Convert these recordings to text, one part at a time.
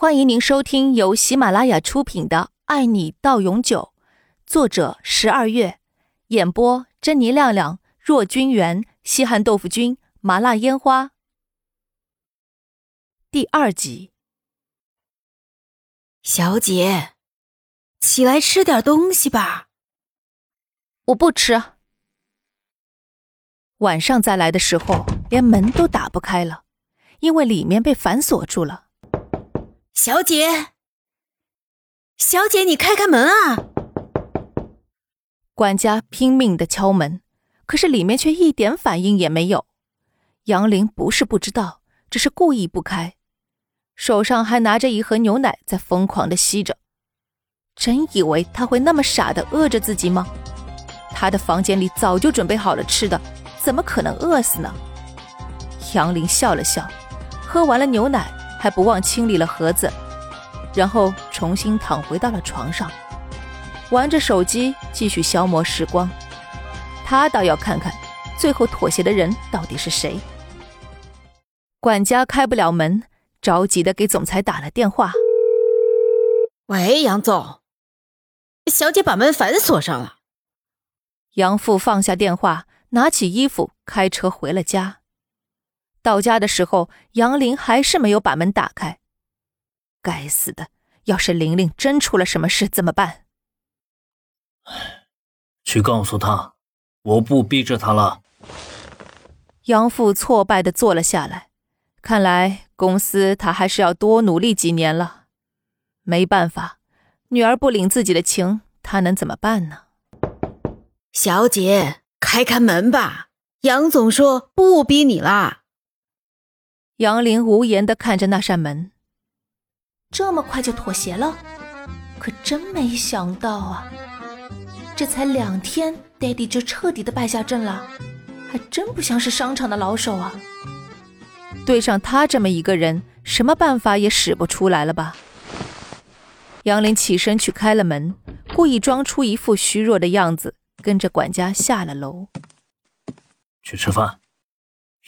欢迎您收听由喜马拉雅出品的《爱你到永久》，作者十二月，演播珍妮亮亮、若君元、西汉豆腐君、麻辣烟花。第二集，小姐，起来吃点东西吧。我不吃。晚上再来的时候，连门都打不开了，因为里面被反锁住了。小姐，小姐，你开开门啊！管家拼命的敲门，可是里面却一点反应也没有。杨林不是不知道，只是故意不开，手上还拿着一盒牛奶在疯狂的吸着。真以为他会那么傻的饿着自己吗？他的房间里早就准备好了吃的，怎么可能饿死呢？杨林笑了笑，喝完了牛奶。还不忘清理了盒子，然后重新躺回到了床上，玩着手机继续消磨时光。他倒要看看，最后妥协的人到底是谁。管家开不了门，着急的给总裁打了电话：“喂，杨总，小姐把门反锁上了。”杨父放下电话，拿起衣服，开车回了家。到家的时候，杨林还是没有把门打开。该死的！要是玲玲真出了什么事怎么办？去告诉他，我不逼着他了。杨父挫败的坐了下来，看来公司他还是要多努力几年了。没办法，女儿不领自己的情，他能怎么办呢？小姐，开开门吧，杨总说不逼你啦。杨林无言的看着那扇门，这么快就妥协了？可真没想到啊！这才两天，爹地就彻底的败下阵了，还真不像是商场的老手啊！对上他这么一个人，什么办法也使不出来了吧？杨林起身去开了门，故意装出一副虚弱的样子，跟着管家下了楼。去吃饭，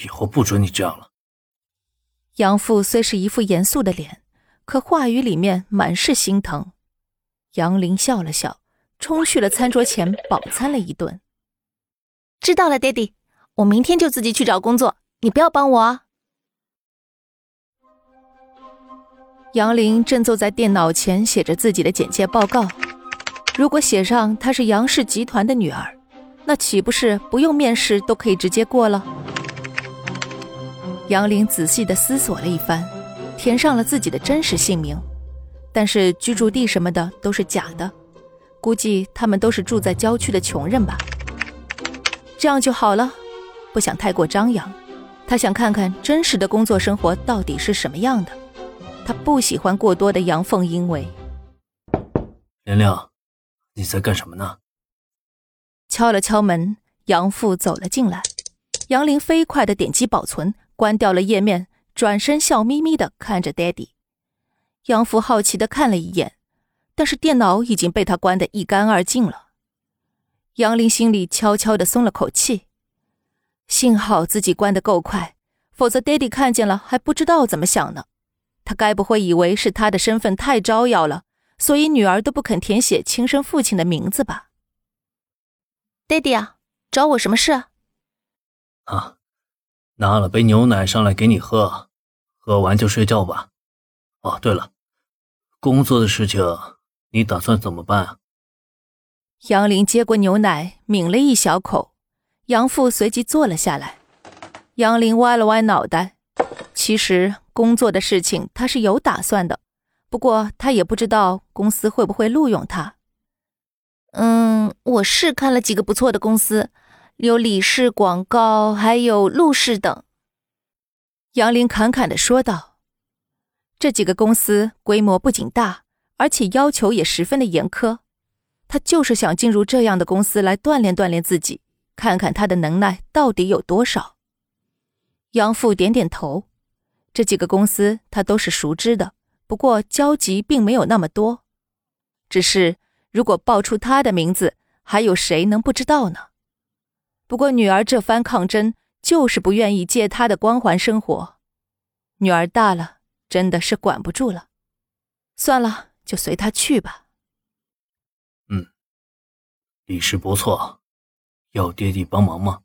以后不准你这样了。杨父虽是一副严肃的脸，可话语里面满是心疼。杨林笑了笑，冲去了餐桌前，饱餐了一顿。知道了，爹地，我明天就自己去找工作，你不要帮我啊。杨林正坐在电脑前写着自己的简介报告。如果写上她是杨氏集团的女儿，那岂不是不用面试都可以直接过了？杨玲仔细的思索了一番，填上了自己的真实姓名，但是居住地什么的都是假的，估计他们都是住在郊区的穷人吧。这样就好了，不想太过张扬。他想看看真实的工作生活到底是什么样的。他不喜欢过多的阳奉阴违。玲玲，你在干什么呢？敲了敲门，杨父走了进来。杨玲飞快的点击保存。关掉了页面，转身笑眯眯的看着爹地。杨福好奇的看了一眼，但是电脑已经被他关得一干二净了。杨林心里悄悄的松了口气，幸好自己关得够快，否则爹地看见了还不知道怎么想呢。他该不会以为是他的身份太招摇了，所以女儿都不肯填写亲生父亲的名字吧？爹地啊，找我什么事？啊。拿了杯牛奶上来给你喝，喝完就睡觉吧。哦，对了，工作的事情你打算怎么办啊？杨林接过牛奶，抿了一小口。杨父随即坐了下来。杨林歪了歪脑袋，其实工作的事情他是有打算的，不过他也不知道公司会不会录用他。嗯，我是看了几个不错的公司。有李氏广告，还有陆氏等。杨林侃侃的说道：“这几个公司规模不仅大，而且要求也十分的严苛。他就是想进入这样的公司来锻炼锻炼自己，看看他的能耐到底有多少。”杨父点点头，这几个公司他都是熟知的，不过交集并没有那么多。只是如果报出他的名字，还有谁能不知道呢？不过，女儿这番抗争，就是不愿意借他的光环生活。女儿大了，真的是管不住了。算了，就随他去吧。嗯，李氏不错，要爹地帮忙吗？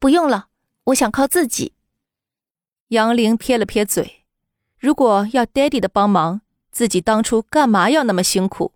不用了，我想靠自己。杨玲撇了撇嘴，如果要爹地的帮忙，自己当初干嘛要那么辛苦？